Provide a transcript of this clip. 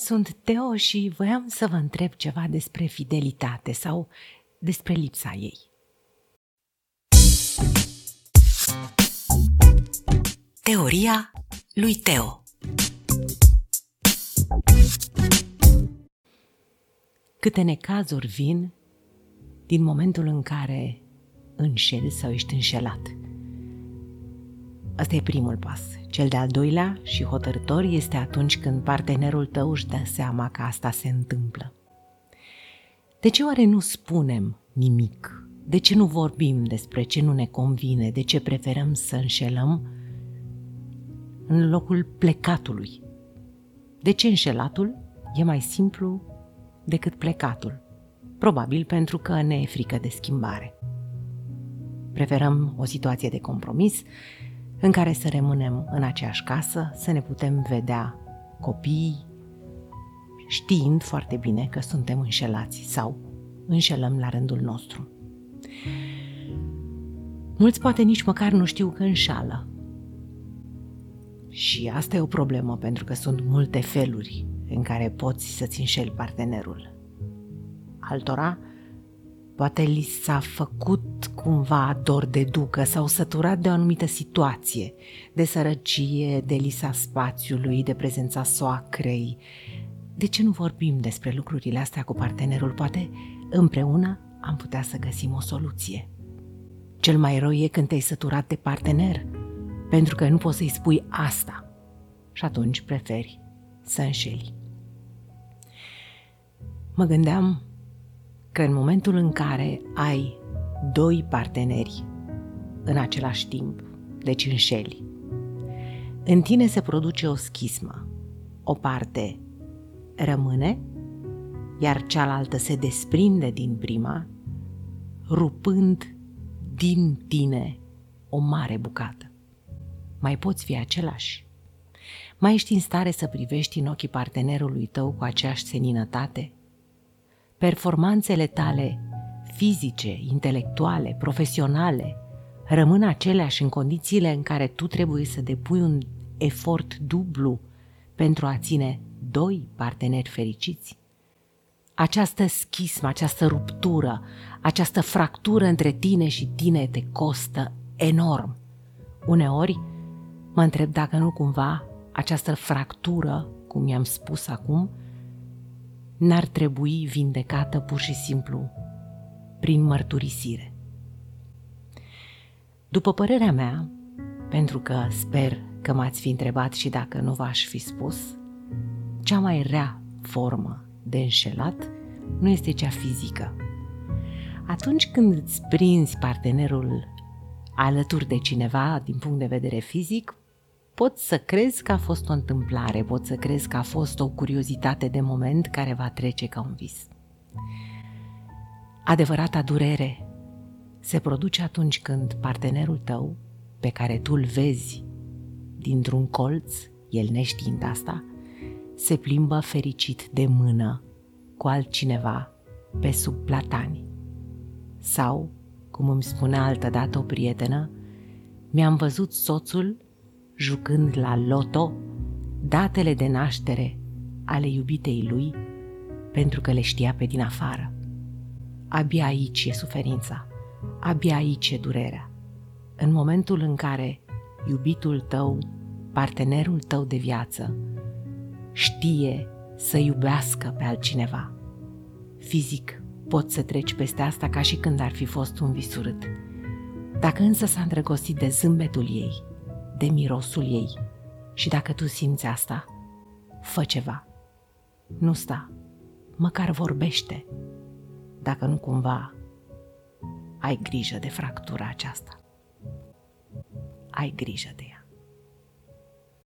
Sunt Teo și voiam să vă întreb ceva despre fidelitate sau despre lipsa ei. Teoria lui Teo Câte necazuri vin din momentul în care înșeli sau ești înșelat. Asta e primul pas. Cel de-al doilea și hotărător este atunci când partenerul tău își dă seama că asta se întâmplă. De ce oare nu spunem nimic? De ce nu vorbim despre ce nu ne convine? De ce preferăm să înșelăm în locul plecatului? De ce înșelatul e mai simplu decât plecatul? Probabil pentru că ne e frică de schimbare. Preferăm o situație de compromis în care să rămânem în aceeași casă, să ne putem vedea copiii, știind foarte bine că suntem înșelați sau înșelăm la rândul nostru. Mulți poate nici măcar nu știu că înșală. Și asta e o problemă, pentru că sunt multe feluri în care poți să-ți înșeli partenerul. Altora Poate li s-a făcut cumva dor de ducă sau săturat de o anumită situație, de sărăcie, de lisa spațiului, de prezența soacrei. De ce nu vorbim despre lucrurile astea cu partenerul? Poate împreună am putea să găsim o soluție. Cel mai rău e când te-ai săturat de partener, pentru că nu poți să-i spui asta. Și atunci preferi să înșeli. Mă gândeam că în momentul în care ai doi parteneri în același timp, deci înșeli, în tine se produce o schismă. O parte rămâne, iar cealaltă se desprinde din prima, rupând din tine o mare bucată. Mai poți fi același. Mai ești în stare să privești în ochii partenerului tău cu aceeași seninătate? Performanțele tale fizice, intelectuale, profesionale rămân aceleași în condițiile în care tu trebuie să depui un efort dublu pentru a ține doi parteneri fericiți? Această schismă, această ruptură, această fractură între tine și tine te costă enorm. Uneori mă întreb dacă nu cumva această fractură, cum i-am spus acum, n-ar trebui vindecată pur și simplu prin mărturisire. După părerea mea, pentru că sper că m-ați fi întrebat și dacă nu v-aș fi spus, cea mai rea formă de înșelat nu este cea fizică. Atunci când îți prinzi partenerul alături de cineva din punct de vedere fizic, poți să crezi că a fost o întâmplare, poți să crezi că a fost o curiozitate de moment care va trece ca un vis. Adevărata durere se produce atunci când partenerul tău, pe care tu îl vezi dintr-un colț, el neștiind asta, se plimbă fericit de mână cu altcineva pe sub platani. Sau, cum îmi spunea altădată o prietenă, mi-am văzut soțul jucând la loto datele de naștere ale iubitei lui pentru că le știa pe din afară. Abia aici e suferința, abia aici e durerea. În momentul în care iubitul tău, partenerul tău de viață, știe să iubească pe altcineva. Fizic, poți să treci peste asta ca și când ar fi fost un visurât. Dacă însă s-a îndrăgostit de zâmbetul ei, de mirosul ei. Și dacă tu simți asta, fă ceva. Nu sta, măcar vorbește, dacă nu cumva ai grijă de fractura aceasta. Ai grijă de ea.